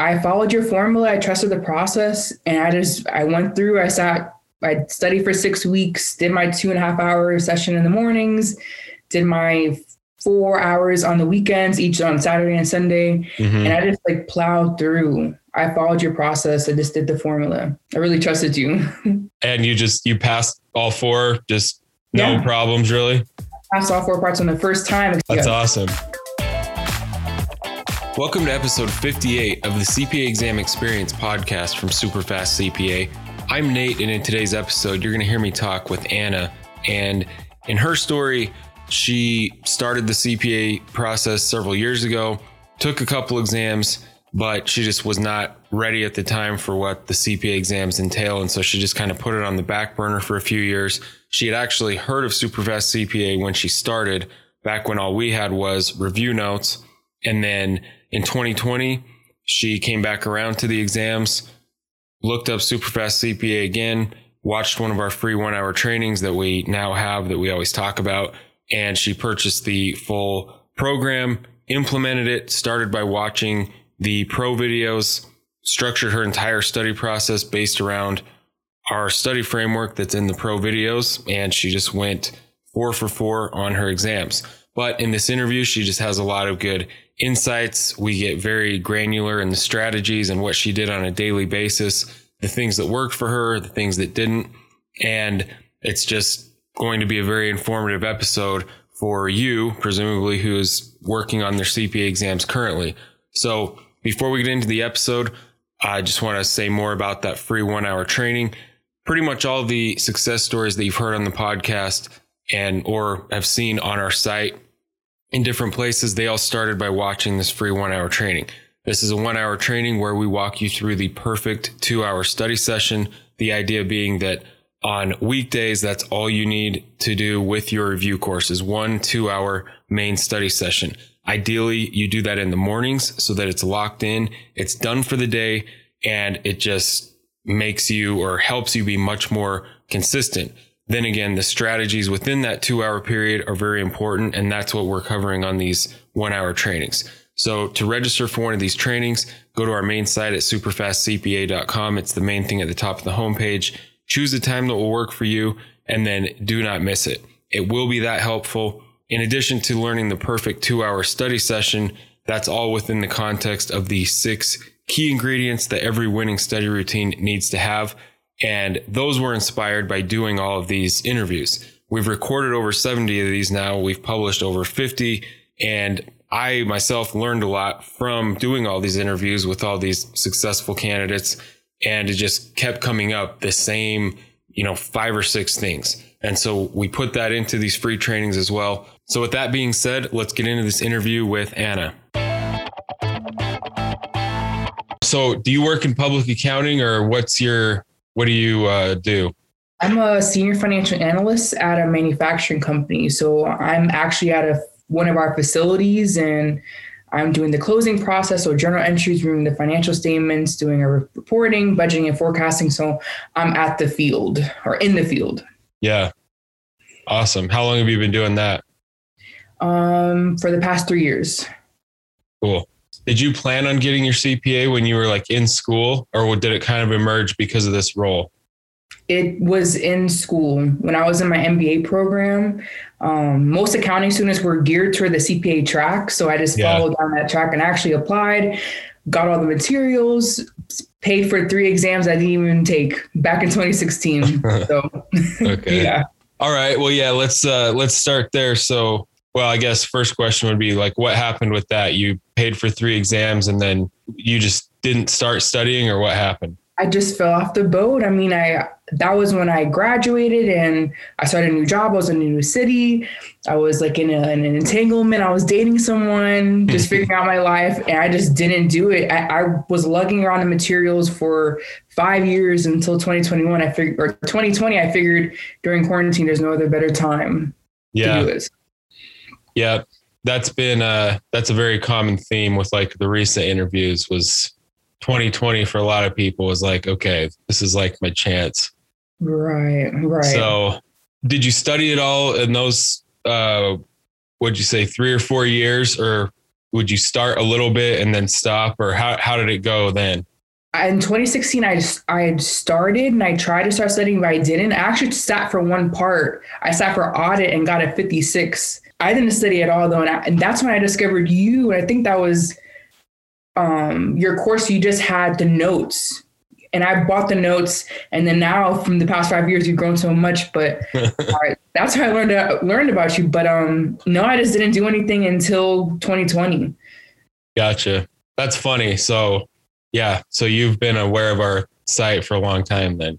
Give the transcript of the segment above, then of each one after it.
I followed your formula. I trusted the process, and I just I went through. I sat. I studied for six weeks. Did my two and a half hour session in the mornings. Did my four hours on the weekends, each on Saturday and Sunday, mm-hmm. and I just like plowed through. I followed your process. I just did the formula. I really trusted you. and you just you passed all four, just no yeah. problems really. I passed all four parts on the first time. That's yeah. awesome. Welcome to episode 58 of the CPA Exam Experience podcast from Superfast CPA. I'm Nate, and in today's episode, you're going to hear me talk with Anna. And in her story, she started the CPA process several years ago, took a couple exams, but she just was not ready at the time for what the CPA exams entail. And so she just kind of put it on the back burner for a few years. She had actually heard of Superfast CPA when she started, back when all we had was review notes. And then in 2020, she came back around to the exams, looked up Superfast CPA again, watched one of our free one hour trainings that we now have that we always talk about. And she purchased the full program, implemented it, started by watching the pro videos, structured her entire study process based around our study framework that's in the pro videos. And she just went four for four on her exams. But in this interview, she just has a lot of good insights. We get very granular in the strategies and what she did on a daily basis, the things that worked for her, the things that didn't. And it's just going to be a very informative episode for you, presumably, who is working on their CPA exams currently. So before we get into the episode, I just want to say more about that free one hour training. Pretty much all the success stories that you've heard on the podcast and or have seen on our site in different places, they all started by watching this free one hour training. This is a one hour training where we walk you through the perfect two hour study session. The idea being that on weekdays, that's all you need to do with your review course is one two hour main study session. Ideally, you do that in the mornings so that it's locked in, it's done for the day, and it just makes you or helps you be much more consistent. Then again, the strategies within that two hour period are very important. And that's what we're covering on these one hour trainings. So to register for one of these trainings, go to our main site at superfastcpa.com. It's the main thing at the top of the homepage. Choose a time that will work for you and then do not miss it. It will be that helpful. In addition to learning the perfect two hour study session, that's all within the context of the six key ingredients that every winning study routine needs to have. And those were inspired by doing all of these interviews. We've recorded over 70 of these now. We've published over 50. And I myself learned a lot from doing all these interviews with all these successful candidates. And it just kept coming up the same, you know, five or six things. And so we put that into these free trainings as well. So with that being said, let's get into this interview with Anna. So do you work in public accounting or what's your what do you uh, do? I'm a senior financial analyst at a manufacturing company. So I'm actually at a, one of our facilities and I'm doing the closing process, so journal entries, reviewing the financial statements, doing our reporting, budgeting, and forecasting. So I'm at the field or in the field. Yeah. Awesome. How long have you been doing that? Um, for the past three years. Cool. Did you plan on getting your CPA when you were like in school, or did it kind of emerge because of this role? It was in school when I was in my MBA program. Um, most accounting students were geared toward the CPA track, so I just yeah. followed down that track and actually applied, got all the materials, paid for three exams I didn't even take back in 2016. so, okay. yeah. All right. Well, yeah. Let's uh, let's start there. So, well, I guess first question would be like, what happened with that? You paid for three exams and then you just didn't start studying, or what happened? I just fell off the boat. I mean, I that was when I graduated and I started a new job. I was in a new city. I was like in, a, in an entanglement. I was dating someone, just figuring out my life, and I just didn't do it. I, I, was lugging around the materials for five years until 2021. I figured, or 2020, I figured during quarantine, there's no other better time yeah. to do this. Yeah, that's been uh that's a very common theme with like the recent interviews was 2020 for a lot of people was like okay this is like my chance right right so did you study it all in those uh what'd you say three or four years or would you start a little bit and then stop or how, how did it go then? in 2016 I I had started and I tried to start studying, but I didn't. I actually sat for one part. I sat for audit and got a 56. I didn't study at all though, and, I, and that's when I discovered you. And I think that was um, your course. You just had the notes, and I bought the notes. And then now, from the past five years, you've grown so much. But that's how I learned uh, learned about you. But um, no, I just didn't do anything until 2020. Gotcha. That's funny. So yeah. So you've been aware of our site for a long time then.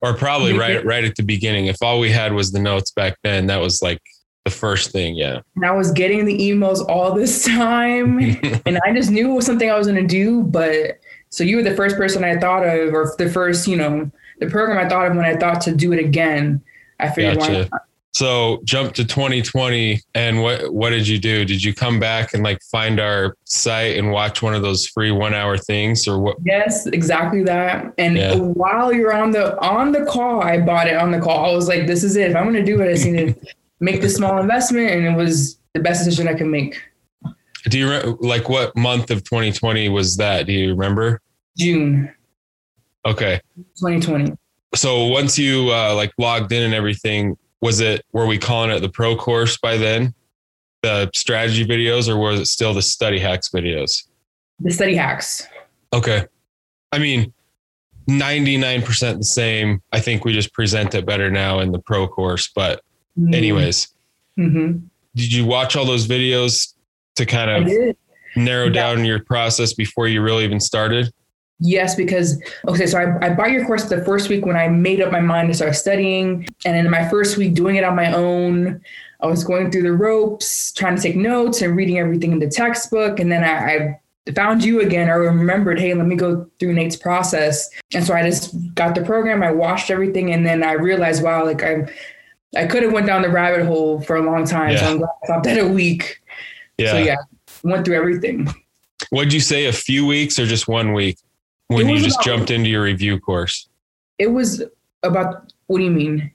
Or probably right right at the beginning. If all we had was the notes back then, that was like the first thing, yeah. And I was getting the emails all this time and I just knew it was something I was gonna do. But so you were the first person I thought of, or the first, you know, the program I thought of when I thought to do it again. I figured gotcha. why? So jump to 2020 and what what did you do? Did you come back and like find our site and watch one of those free 1 hour things or what? Yes, exactly that. And yeah. while you're on the on the call, I bought it on the call. I was like this is it. If I'm going to do it, I need to make this small investment and it was the best decision I could make. Do you re- like what month of 2020 was that? Do you remember? June. Okay. 2020. So once you uh, like logged in and everything, was it were we calling it the pro course by then the strategy videos or was it still the study hacks videos the study hacks okay i mean 99% the same i think we just present it better now in the pro course but mm-hmm. anyways mm-hmm. did you watch all those videos to kind of narrow down your process before you really even started Yes, because okay, so I, I bought your course the first week when I made up my mind to start studying. And in my first week doing it on my own, I was going through the ropes, trying to take notes and reading everything in the textbook. And then I, I found you again. I remembered, hey, let me go through Nate's process. And so I just got the program, I watched everything, and then I realized, wow, like I I could have went down the rabbit hole for a long time. Yeah. So I'm glad I stopped at a week. Yeah. So yeah, went through everything. What'd you say, a few weeks or just one week? when you just about, jumped into your review course? It was about what do you mean?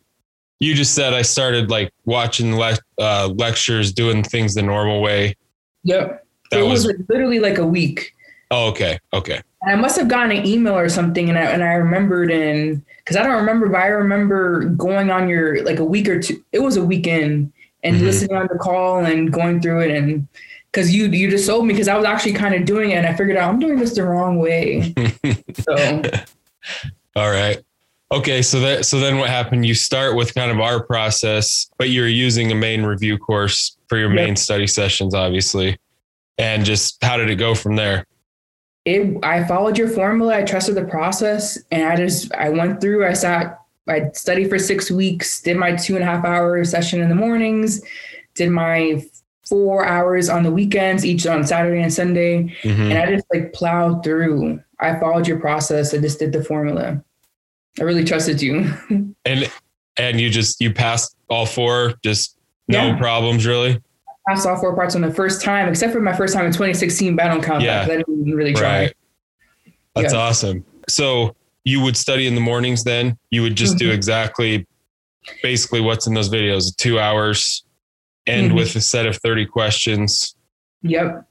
You just said I started like watching le- uh, lectures, doing things the normal way. Yep. That it was, was literally like a week. Oh, okay. Okay. And I must have gotten an email or something, and I and I remembered, and because I don't remember, but I remember going on your like a week or two. It was a weekend, and mm-hmm. listening on the call and going through it, and because you you just sold me because I was actually kind of doing it and I figured out I'm doing this the wrong way. so all right. Okay, so that so then what happened? You start with kind of our process, but you're using a main review course for your main yep. study sessions, obviously. And just how did it go from there? It I followed your formula, I trusted the process, and I just I went through, I sat, I studied for six weeks, did my two and a half hour session in the mornings, did my four hours on the weekends, each on Saturday and Sunday. Mm-hmm. And I just like plowed through. I followed your process. I just did the formula. I really trusted you. and and you just you passed all four, just no yeah. problems really. I passed all four parts on the first time, except for my first time in 2016, but I don't count yeah. that. I didn't really try. Right. That's yeah. awesome. So you would study in the mornings then? You would just mm-hmm. do exactly basically what's in those videos, two hours end mm-hmm. with a set of 30 questions. Yep.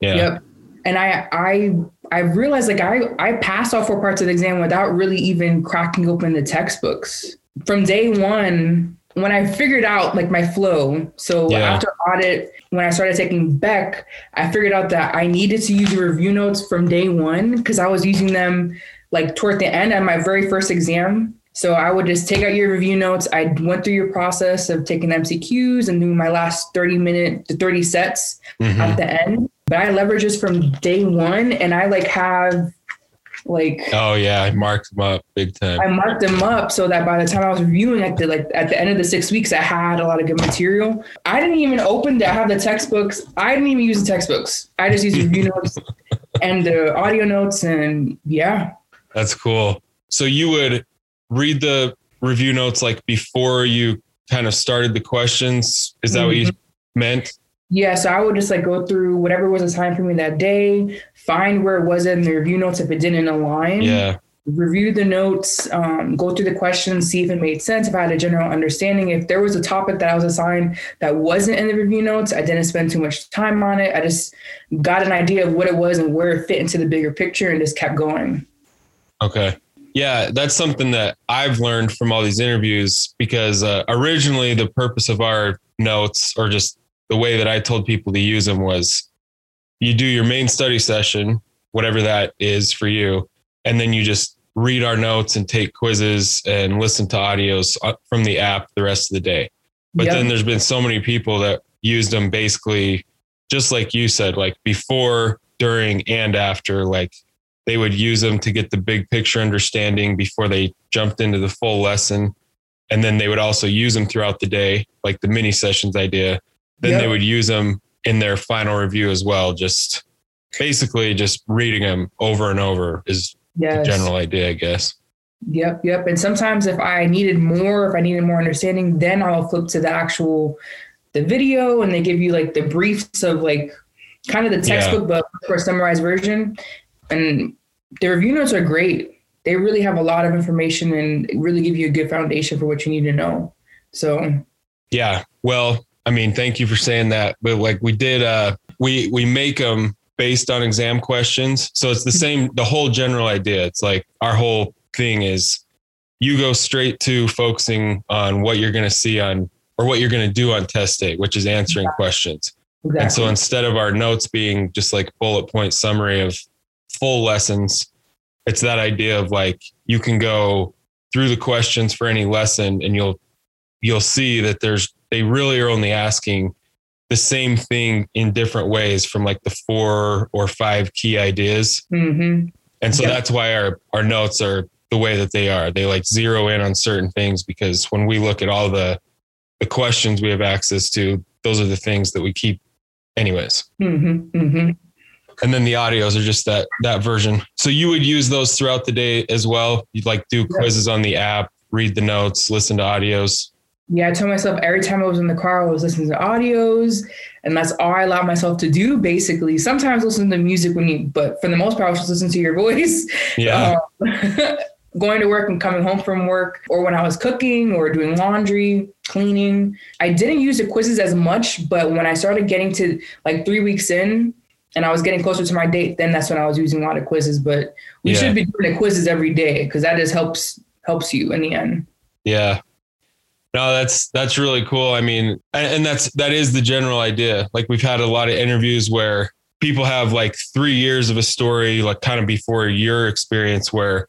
Yeah. Yep. And I I I realized like I I passed all four parts of the exam without really even cracking open the textbooks. From day one, when I figured out like my flow, so yeah. after audit, when I started taking BEC, I figured out that I needed to use the review notes from day one because I was using them like toward the end of my very first exam. So I would just take out your review notes. I went through your process of taking MCQs and doing my last 30 minute to 30 sets mm-hmm. at the end. But I leverage this from day one and I like have like oh yeah i marked them up big time i marked them up so that by the time i was reviewing at the like at the end of the six weeks i had a lot of good material i didn't even open to have the textbooks i didn't even use the textbooks i just used review notes and the audio notes and yeah that's cool so you would read the review notes like before you kind of started the questions? Is that mm-hmm. what you mm-hmm. meant? Yeah, so I would just like go through whatever was assigned for me that day, find where it was in the review notes if it didn't align. Yeah. review the notes, um, go through the questions, see if it made sense, if I had a general understanding. If there was a topic that I was assigned that wasn't in the review notes, I didn't spend too much time on it. I just got an idea of what it was and where it fit into the bigger picture and just kept going. Okay. Yeah, that's something that I've learned from all these interviews because uh, originally the purpose of our notes or just the way that I told people to use them was you do your main study session, whatever that is for you, and then you just read our notes and take quizzes and listen to audios uh, from the app the rest of the day. But yep. then there's been so many people that used them basically just like you said, like before, during, and after. Like they would use them to get the big picture understanding before they jumped into the full lesson. And then they would also use them throughout the day, like the mini sessions idea. Then yep. they would use them in their final review as well. Just basically just reading them over and over is yes. the general idea, I guess. Yep, yep. And sometimes if I needed more, if I needed more understanding, then I'll flip to the actual the video and they give you like the briefs of like kind of the textbook yeah. but for a summarized version. And the review notes are great. They really have a lot of information and really give you a good foundation for what you need to know. So yeah. Well, I mean, thank you for saying that. But like we did uh we we make them based on exam questions. So it's the same, the whole general idea. It's like our whole thing is you go straight to focusing on what you're going to see on or what you're going to do on test day, which is answering exactly. questions. Exactly. And so instead of our notes being just like bullet point summary of full lessons, it's that idea of like you can go through the questions for any lesson and you'll you'll see that there's they really are only asking the same thing in different ways from like the four or five key ideas. Mm-hmm. And so yep. that's why our, our notes are the way that they are. They like zero in on certain things because when we look at all the, the questions we have access to, those are the things that we keep anyways. Mm-hmm. Mm-hmm. And then the audios are just that, that version. So you would use those throughout the day as well. You'd like do quizzes on the app, read the notes, listen to audios yeah, I told myself every time I was in the car, I was listening to audios, and that's all I allowed myself to do. Basically, sometimes listen to music when you, but for the most part, I was just listening to your voice. Yeah. Um, going to work and coming home from work, or when I was cooking or doing laundry, cleaning. I didn't use the quizzes as much, but when I started getting to like three weeks in, and I was getting closer to my date, then that's when I was using a lot of quizzes. But we yeah. should be doing the quizzes every day because that just helps helps you in the end. Yeah, no, that's that's really cool. I mean, and, and that's that is the general idea. Like we've had a lot of interviews where people have like three years of a story, like kind of before your experience, where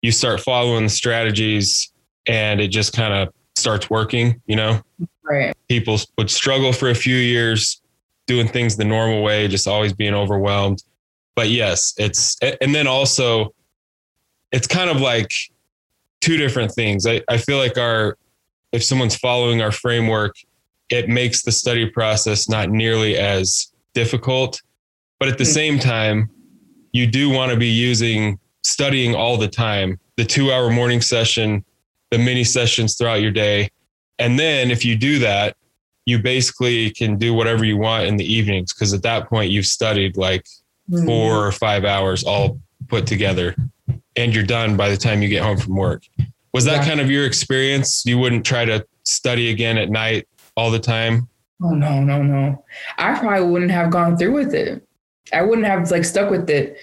you start following the strategies and it just kind of starts working. You know, right? People would struggle for a few years doing things the normal way, just always being overwhelmed. But yes, it's and then also it's kind of like two different things. I, I feel like our if someone's following our framework, it makes the study process not nearly as difficult. But at the mm-hmm. same time, you do want to be using studying all the time, the two hour morning session, the mini sessions throughout your day. And then if you do that, you basically can do whatever you want in the evenings because at that point you've studied like mm-hmm. four or five hours all put together and you're done by the time you get home from work. Was that yeah. kind of your experience? You wouldn't try to study again at night all the time? Oh no, no, no. I probably wouldn't have gone through with it. I wouldn't have like stuck with it.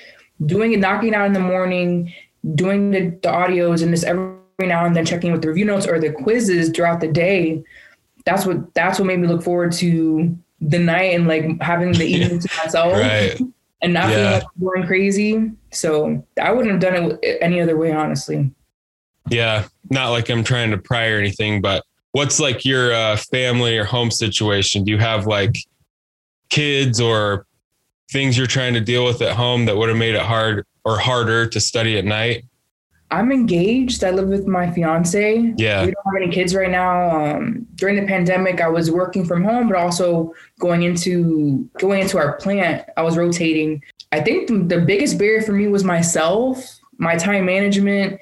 Doing it, knocking out in the morning, doing the, the audios and just every now and then checking with the review notes or the quizzes throughout the day. That's what that's what made me look forward to the night and like having the evening to myself. Right. And not yeah. feeling like going crazy. So I wouldn't have done it any other way, honestly. Yeah, not like I'm trying to pry or anything, but what's like your uh, family or home situation? Do you have like kids or things you're trying to deal with at home that would have made it hard or harder to study at night? I'm engaged. I live with my fiance. Yeah. We don't have any kids right now. Um, during the pandemic, I was working from home, but also going into going into our plant. I was rotating. I think the biggest barrier for me was myself, my time management,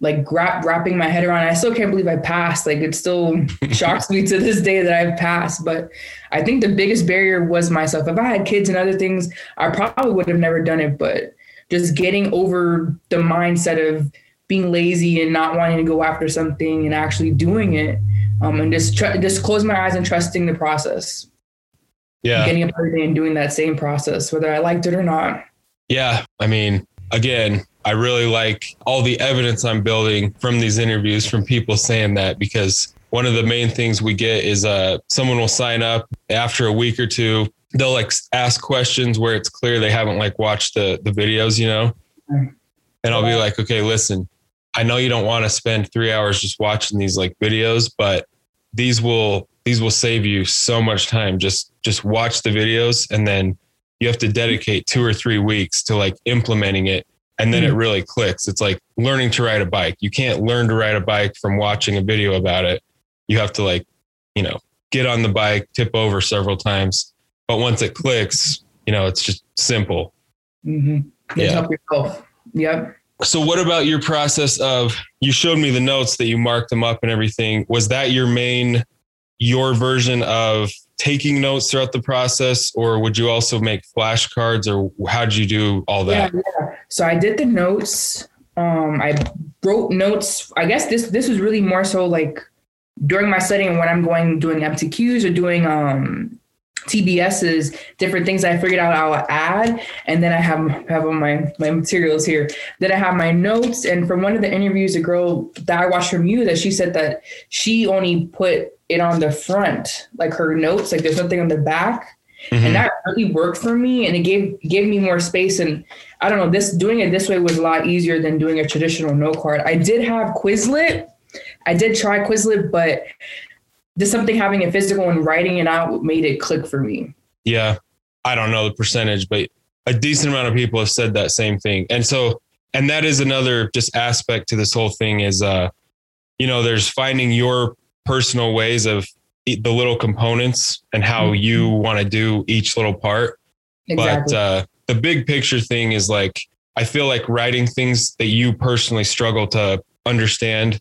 like gra- wrapping my head around. I still can't believe I passed. Like it still shocks me to this day that I've passed. But I think the biggest barrier was myself. If I had kids and other things, I probably would have never done it. But just getting over the mindset of being lazy and not wanting to go after something and actually doing it um, and just tr- just close my eyes and trusting the process Yeah. getting up every day and doing that same process whether i liked it or not Yeah. I mean, again, I really like all the evidence I'm building from these interviews from people saying that because one of the main things we get is uh someone will sign up after a week or two. They'll like ask questions where it's clear they haven't like watched the the videos you know? And i'll be like okay listen i know you don't want to spend three hours just watching these like videos but these will these will save you so much time. Just just watch the videos and then you have to dedicate two or three weeks to like implementing it and then it really clicks. It's like learning to ride a bike. You can't learn to ride a bike from watching a video about it. You have to like you know get on the bike tip over several times. But once it clicks you know it's just simple. Mm-hmm. Yeah. help yourself. Yep. So what about your process of you showed me the notes that you marked them up and everything. Was that your main your version of taking notes throughout the process or would you also make flashcards or how did you do all that Yeah, yeah. So I did the notes. Um, I wrote notes. I guess this this was really more so like during my studying when I'm going doing MCQs or doing um TBSs, different things. I figured out I'll add, and then I have have on my my materials here. Then I have my notes, and from one of the interviews, a girl that I watched from you that she said that she only put it on the front, like her notes, like there's nothing on the back. Mhm. and that really worked for me and it gave gave me more space. And i don't know this doing it this way was a lot easier than doing a traditional note card. I did have quizlet. I did try quizlet but just something having a physical and writing it out made it click for me Yeah. I don't know the percentage, but a decent amount of people have said that same thing. And so, and that is another just aspect to this whole thing is, uh, you know, there's finding your personal ways of the little components and how Mhm. you want to do each little part. exactly But uh, the big picture thing is like, I feel like writing things that you personally struggle to understand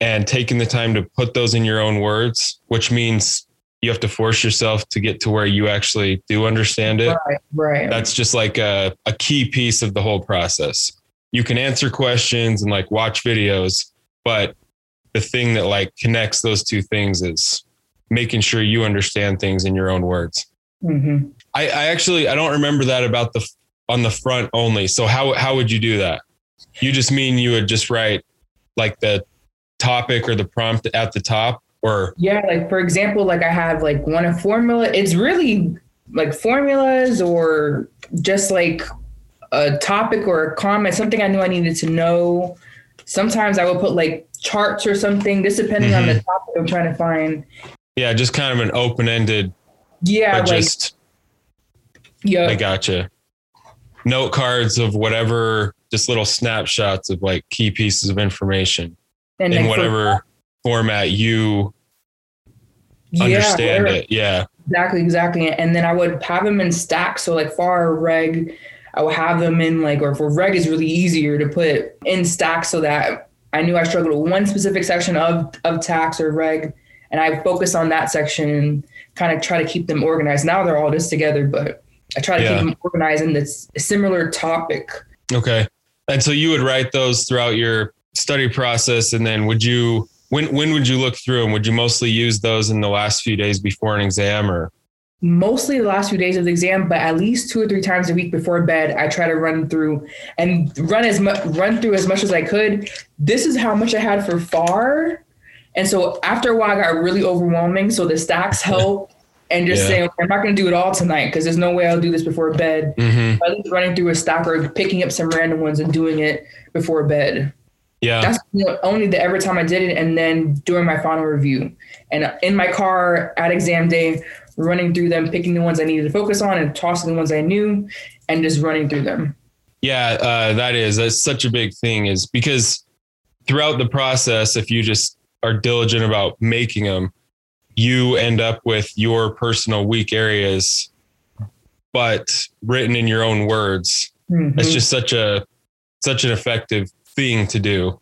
and taking the time to put those in your own words, which means you have to force yourself to get to where you actually do understand it. right right That's just like a, a key piece of the whole process. You can answer questions and like watch videos, but the thing that like connects those two things is making sure you understand things in your own words. hmm I, I actually I don't remember that about the on the front only. So how how would you do that? You just mean you would just write like the topic or the prompt at the top or? Yeah like for example like i have like one a formula it's really like formulas or just like a topic or a comment something i knew i needed to know. Sometimes i would put like charts or something just depending on the mm-hmm. topic i'm trying to find. Yeah, just kind of an open-ended yeah like just yeah. I gotcha. Note cards of whatever, just little snapshots of like key pieces of information and in whatever format you understand whatever. it. Yeah. Exactly, exactly. And then I would have them in stacks. So like for our reg, I would have them in like, or for reg is really easier to put in stacks so that I knew I struggled with one specific section of of tax or reg, and I focus on that section and kind of try to keep them organized. Now they're all just together, but I try to Yeah. keep them organized in this similar topic. Okay. And so you would write those throughout your study process. And then would you, when, when would you look through them? Would you mostly use those in the last few days before an exam or? mostly the last few days of the exam, but at least two or three times a week before bed, I try to run through and run as much run through as much as I could. This is how much I had for FAR. And so after a while it got really overwhelming. So the stacks help and just Yeah. saying, okay, I'm not gonna do it all tonight because there's no way I'll do this before bed. Mm-hmm. At least running through a stack or picking up some random ones and doing it before bed. Yeah. That's the only the every time I did it, and then during my final review, and in my car at exam day, running through them, picking the ones I needed to focus on, and tossing the ones I knew, and just running through them. Yeah, uh, that is that's such a big thing is because throughout the process, if you just are diligent about making them, you end up with your personal weak areas, but written in your own words. Mhm. It's just such a such an effective thing to do.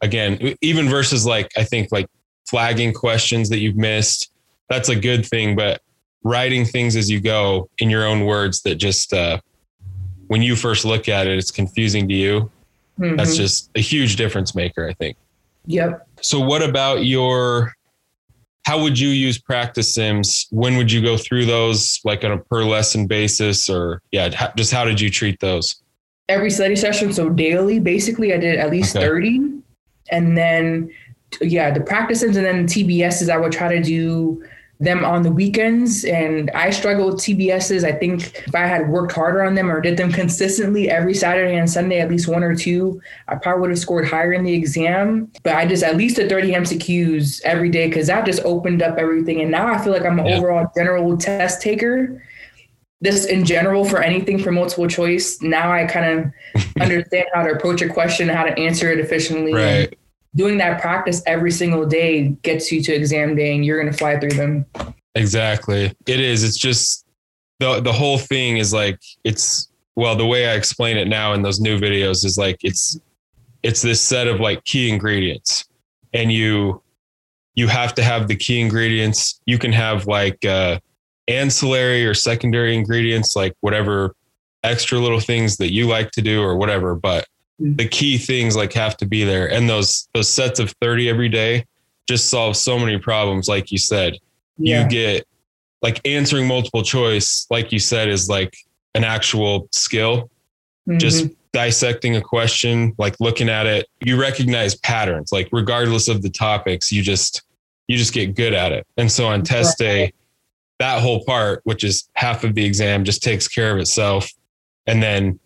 Again, even versus like I think like flagging questions that you've missed, that's a good thing. But writing things as you go in your own words that just uh, when you first look at it, it's confusing to you. Mm-hmm. That's just a huge difference maker, I think. Yep. So, what about your? How would you use practice sims? When would you go through those, like on a per lesson basis, or yeah, just how did you treat those? Every study session, so daily. Basically, I did at least okay. thirty, and then yeah, the practices and then TBSs. I would try to do them on the weekends. And I struggle with TBSs. I think if I had worked harder on them or did them consistently every Saturday and Sunday, at least one or two, I probably would have scored higher in the exam. But I just at least did 30 MCQs every day because that just opened up everything. And now I feel like I'm an yeah. overall general test taker. This in general for anything for multiple choice. Now I kind of understand how to approach a question, how to answer it efficiently. Right doing that practice every single day gets you to exam day and you're going to fly through them. Exactly. It is. It's just the the whole thing is like it's well the way I explain it now in those new videos is like it's it's this set of like key ingredients and you you have to have the key ingredients. You can have like uh ancillary or secondary ingredients like whatever extra little things that you like to do or whatever but the key things like have to be there. And those those sets of 30 every day just solve so many problems like you said. Yeah. you get like answering multiple choice like you said is like an actual skill. Mm-hmm. just dissecting a question like looking at it. You recognize patterns like regardless of the topics you just you just get good at it. And so on test day that whole part which is half of the exam just takes care of itself and then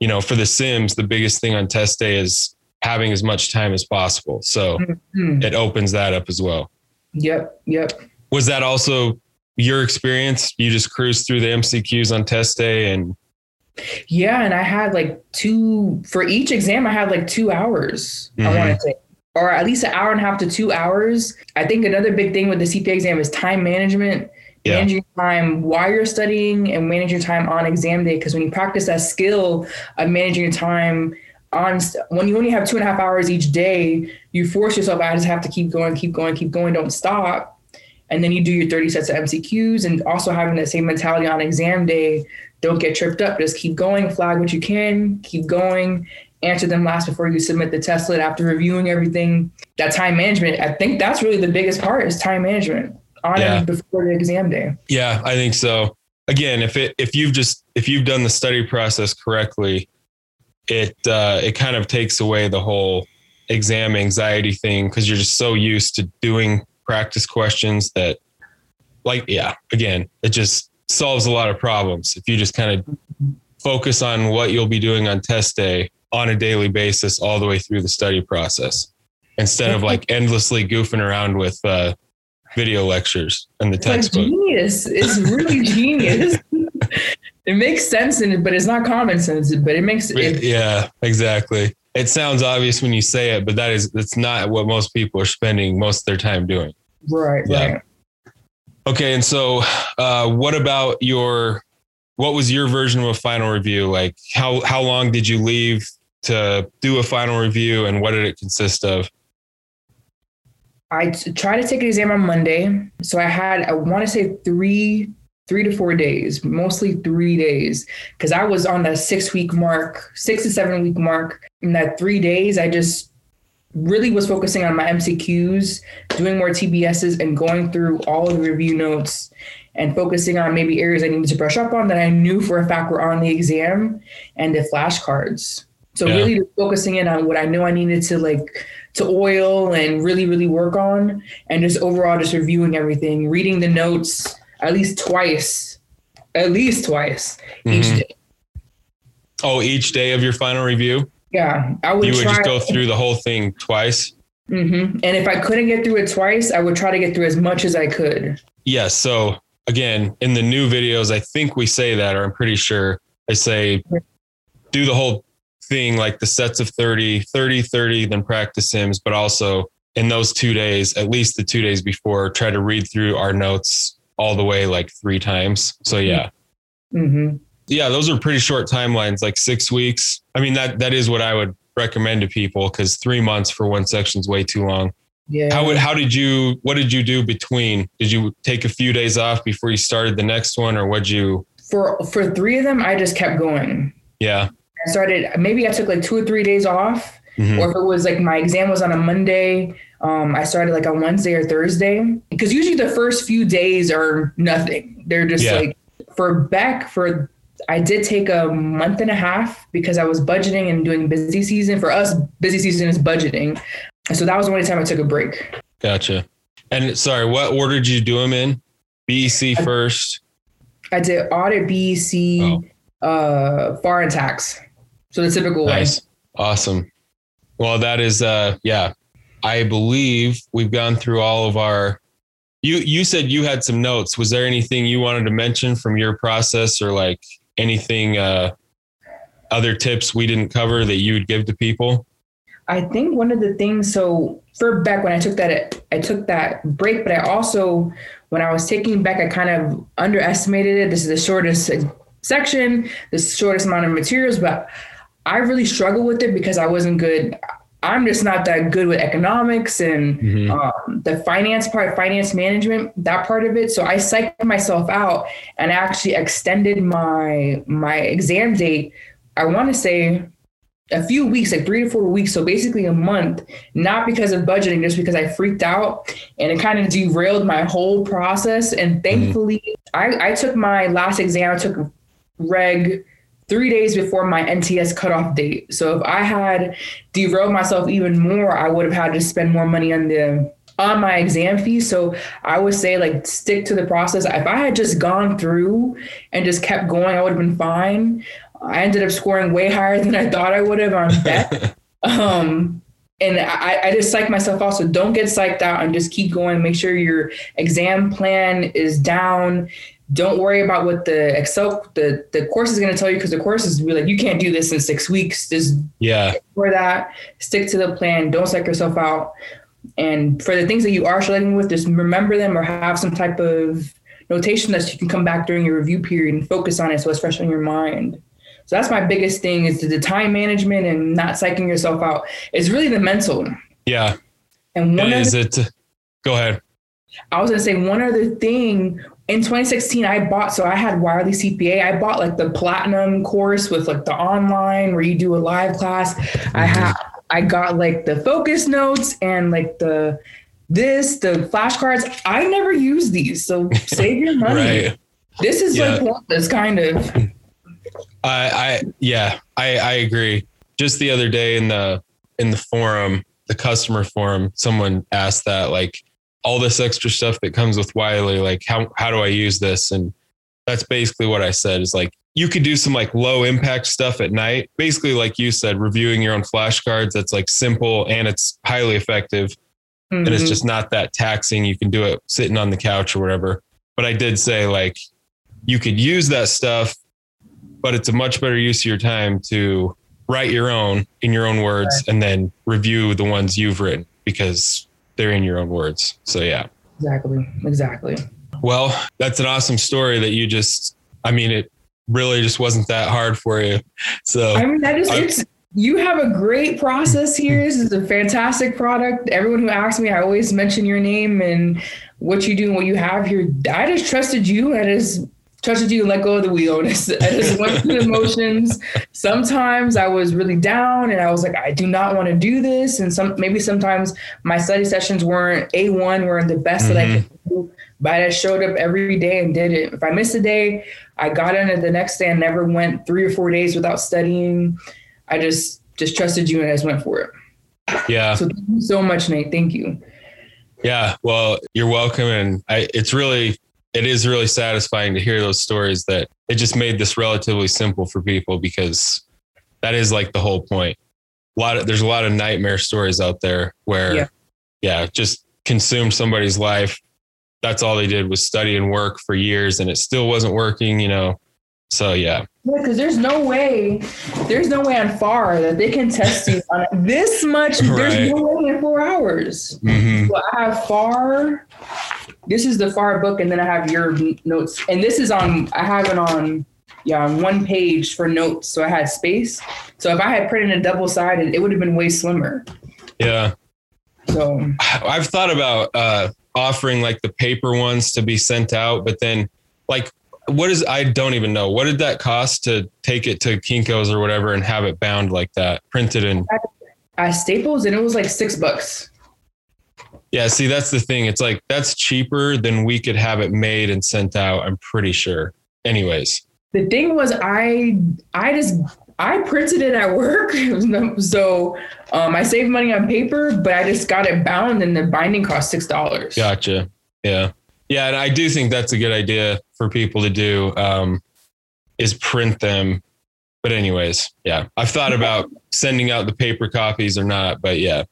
you know, for the Sims, the biggest thing on test day is having as much time as possible. So mm-hmm. it opens that up as well. Yep. Yep. Was that also your experience? You just cruised through the MCQs on test day and yeah, and I had like two for each exam. I had like two hours. Mm-hmm. I want to say, or at least an hour and a half to two hours. I think another big thing with the CPA exam is time management yeah. manage your time while you're studying and manage your time on exam day. Because when you practice that skill of managing your time on when you only have two and a half hours each day, you force yourself. I just have to keep going, keep going, keep going. Don't stop. And then you do your 30 sets of MCQs and also having that same mentality on exam day. Don't get tripped up. Just keep going, flag what you can, keep going, answer them last before you submit the testlet after reviewing everything. That time management, I think that's really the biggest part is time management on yeah. before the exam day. Yeah, I think so. Again, if it if you've just if you've done the study process correctly, it uh, it kind of takes away the whole exam anxiety thing because you're just so used to doing practice questions that like yeah again it just solves a lot of problems if you just kind of focus on what you'll be doing on test day on a daily basis all the way through the study process instead of like endlessly goofing around with uh, video lectures and the textbook. Like genius. It's really genius. it makes sense in it, but it's not common sense. But it makes it. Yeah, exactly. It sounds obvious when you say it, but that is that's not what most people are spending most of their time doing. Right. Yeah. Right. Okay, and so uh, what about your? What was your version of a final review? Like how how long did you leave to do a final review, and what did it consist of? I tried to take an exam on Monday. So I had, I want to say three, three to four days, mostly three days, because I was on the six week mark, six to seven week mark. In that three days, I just really was focusing on my MCQs, doing more TBSs, and going through all the review notes and focusing on maybe areas I needed to brush up on that I knew for a fact were on the exam and the flashcards. So yeah. really focusing in on what I knew I needed to like to oil and really, really work on. And just overall, just reviewing everything, reading the notes at least twice, at least twice mm-hmm. each day. Oh, each day of your final review? Yeah. I would You would just go through the whole thing twice? Mm-hmm. And if I couldn't get through it twice, I would try to get through as much as I could. Yes. Yeah, so again, in the new videos, I think we say that, or I'm pretty sure I say do the whole thing like the sets of 30, 30, 30, then practice sims, but also in those two days, at least the two days before, try to read through our notes all the way like three times. So yeah. Mm-hmm. Yeah, those are pretty short timelines, like six weeks. I mean, that that is what I would recommend to people because three months for one section is way too long. Yeah. How would how did you what did you do between? Did you take a few days off before you started the next one, or what you? For for three of them, I just kept going. Yeah. I started, maybe I took like two or three days off, Mhm. or if it was like my exam was on a Monday, um, I started like on Wednesday or Thursday. Because usually the first few days are nothing. They're just Yeah. like, for BEC, for I did take a month and a half because I was budgeting and doing busy season. For us, busy season is budgeting. So that was the only time I took a break. Gotcha. And sorry, what order did you do them in? BEC first. I did audit, BEC, uh, foreign tax. So the typical way. Nice. Awesome. Well, that is uh yeah. I believe we've gone through all of our you you said you had some notes. Was there anything you wanted to mention from your process or like anything uh other tips we didn't cover that you would give to people? I think one of the things, so for BEC, when I took that, I took that break, but I also, when I was taking BEC, I kind of underestimated it. This is the shortest section, the shortest amount of materials, but I really struggled with it because I wasn't good. I'm just not that good with economics and Mhm. um, the finance part, finance management, that part of it. So I psyched myself out and actually extended my my exam date. I want to say a few weeks, like three to four weeks. So basically a month, not because of budgeting, just because I freaked out and it kind of derailed my whole process. And thankfully, I, I took my last exam, I took reg three days before my NTS cutoff date. So if I had derailed myself even more, I would have had to spend more money on the on my exam fee. So I would say like stick to the process. If I had just gone through and just kept going, I would have been fine. I ended up scoring way higher than I thought I would have on that. um, and I, I just psych myself out. So don't get psyched out and just keep going. Make sure your exam plan is down. Don't worry about what the Excel the the course is going to tell you because the course is really like you can't do this in six weeks. Just Yeah. for that, stick to the plan. Don't psych yourself out. And for the things that you are struggling with, just remember them or have some type of notation that you can come back during your review period and focus on it so it's fresh on your mind. So that's my biggest thing is the time management and not psyching yourself out. It's really the mental. Yeah. And one It other, it go ahead. I was gonna say one other thing. In 2016, I bought so I had Wiley CPA. I bought like the platinum course with like the online where you do a live class. I mm-hmm. have I got like the focus notes and like the this the flashcards. I never use these, so save your money. Right. This is Yeah. like pointless, kind of. I, I yeah, I, I agree. Just the other day in the in the forum, the customer forum, someone asked that like all this extra stuff that comes with Wiley, like how how do I use this? And that's basically what I said is like you could do some like low impact stuff at night. Basically, like you said, reviewing your own flashcards. That's like simple and it's highly effective. And it's Mhm. just not that taxing. You can do it sitting on the couch or whatever. But I did say like you could use that stuff, but it's a much better use of your time to write your own in your own words and then review the ones you've written because they're in your own words. So yeah. exactly, exactly. Well, that's an awesome story that you just I mean it really just wasn't that hard for you. So I mean, that is I- it's you have a great process here. This is a fantastic product. Everyone who asks me, I always mention your name and what you do and what you have here. I just trusted you. I just trusted you and let go of the wheel. And just, I just went through the motions. Sometimes I was really down and I was like, I do not want to do this. And some maybe sometimes my study sessions weren't A1, weren't the best that I mm-hmm. could do. But I showed up every day and did it. If I missed a day, I got in it the next day and never went three or four days without studying. I just just trusted you and I just went for it. yeah. So thank you so much, Nate. Thank you. Yeah, well, you're welcome, and I, it's really, it is really satisfying to hear those stories that it just made this relatively simple for people because that is like the whole point. A lot of there's a lot of nightmare stories out there where, Yeah. yeah, just consumed somebody's life. That's all they did was study and work for years, and it still wasn't working. You know, so yeah, Yeah, because there's no way, there's no way on FAR that they can test you on this much. Right. There's no way in four hours. hmm So I have FAR. This is the FAR book, and then I have your notes. And this is on. I have it on. Yeah, on one page for notes. So I had space. So if I had printed a double sided, it would have been way slimmer. yeah. So I've thought about uh, offering like the paper ones to be sent out, but then like what is I don't even know. What did that cost to take it to Kinko's or whatever and have it bound like that, printed in at Staples and it was like six bucks. Yeah, see, that's the thing. It's like that's cheaper than we could have it made and sent out. I'm pretty sure. Anyways, the thing was, I I just I printed it at work, so um, I saved money on paper, but I just got it bound, and the binding cost six dollars. Gotcha. Yeah, yeah, and I do think that's a good idea for people to do. Um, is print them. But anyways, yeah, I've thought about sending out the paper copies or not, but yeah,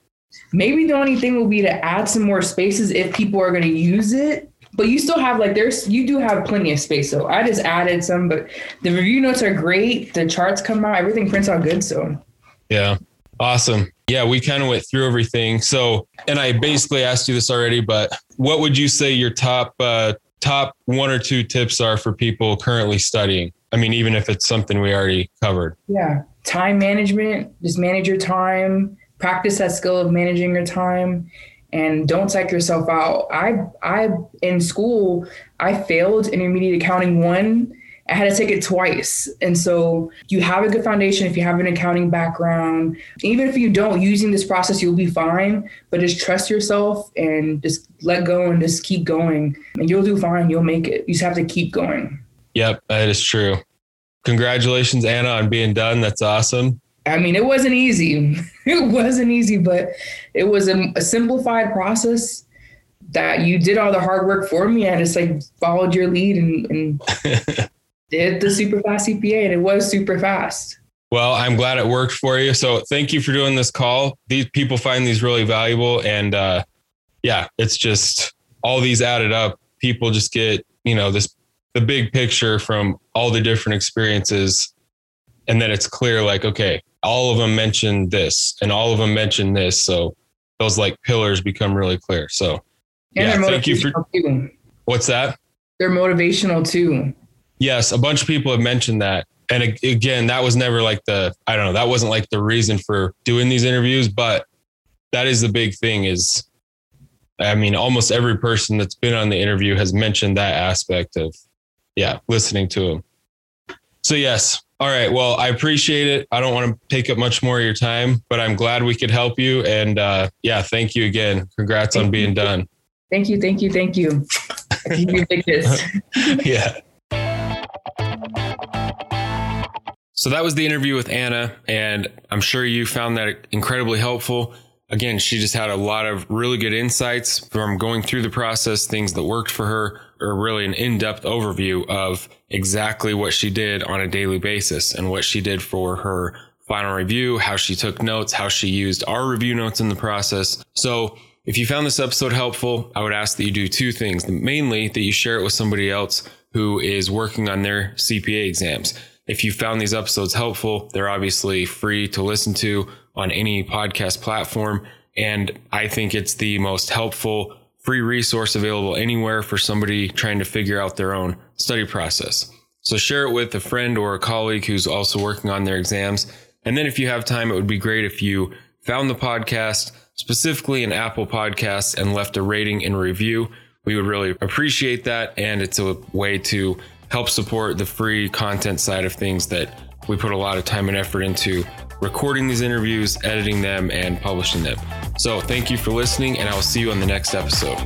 Maybe the only thing will be to add some more spaces if people are going to use it. But you still have like there's you do have plenty of space. So I just added some, but the review notes are great. The charts come out, everything prints out good. So yeah, awesome. Yeah, we kind of went through everything. So, and I basically asked you this already, but what would you say your top uh, top one or two tips are for people currently studying? I mean, even if it's something we already covered. Yeah, time management. Just manage your time practice that skill of managing your time and don't psych yourself out. I I in school I failed intermediate accounting one. I had to take it twice. And so you have a good foundation if you have an accounting background. Even if you don't using this process, you'll be fine. But just trust yourself and just let go and just keep going. And you'll do fine. You'll make it. You just have to keep going. Yep, that is true. Congratulations, Anna, on being done. That's awesome. I mean, it wasn't easy. it wasn't easy, but it was a, a, simplified process that you did all the hard work for me. I just like followed your lead and, and did the super fast CPA, and it was super fast. Well, I'm glad it worked for you. So thank you for doing this call. These people find these really valuable, and uh, yeah, it's just all these added up. People just get you know this the big picture from all the different experiences and then it's clear like okay all of them mentioned this and all of them mentioned this. So those like pillars become really clear. So and yeah, thank you for too. what's that? They're motivational too. Yes, a bunch of people have mentioned that. And again, that was never like the I don't know, that wasn't like the reason for doing these interviews, but that is the big thing is I mean, almost every person that's been on the interview has mentioned that aspect of yeah, listening to them. So yes, all right. Well, I appreciate it. I don't want to take up much more of your time, but I'm glad we could help you. And uh, yeah, thank you again. Congrats thank on being you. done. Thank you. Thank you. Thank you. yeah. So that was the interview with Anna, and I'm sure you found that incredibly helpful. Again, she just had a lot of really good insights from going through the process, things that worked for her, or really an in-depth overview of exactly what she did on a daily basis and what she did for her final review, how she took notes, how she used our review notes in the process. So if you found this episode helpful, I would ask that you do two things. Mainly that you share it with somebody else who is working on their CPA exams. If you found these episodes helpful, they're obviously free to listen to on any podcast platform. And I think it's the most helpful free resource available anywhere for somebody trying to figure out their own study process. So share it with a friend or a colleague who's also working on their exams. And then if you have time, it would be great if you found the podcast, specifically an Apple podcast and left a rating and review. We would really appreciate that. And it's a way to help support the free content side of things that we put a lot of time and effort into recording these interviews, editing them, and publishing them. So thank you for listening, and I will see you on the next episode.